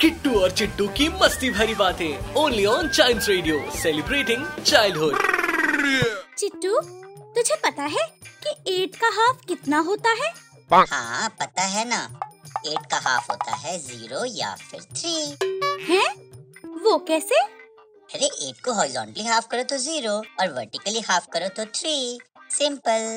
किट्टू और चिट्टू की मस्ती भरी बातें only on Child Radio celebrating childhood Chittu तुझे पता है कि एट का हाफ़ कितना होता है? हाँ पता है ना। एट का हाफ़ होता है ज़ीरो या फिर थ्री है? वो कैसे? अरे एट को हॉरिजॉन्टली हाफ़ करो तो ज़ीरो और वर्टिकली हाफ़ करो तो थ्री सिंपल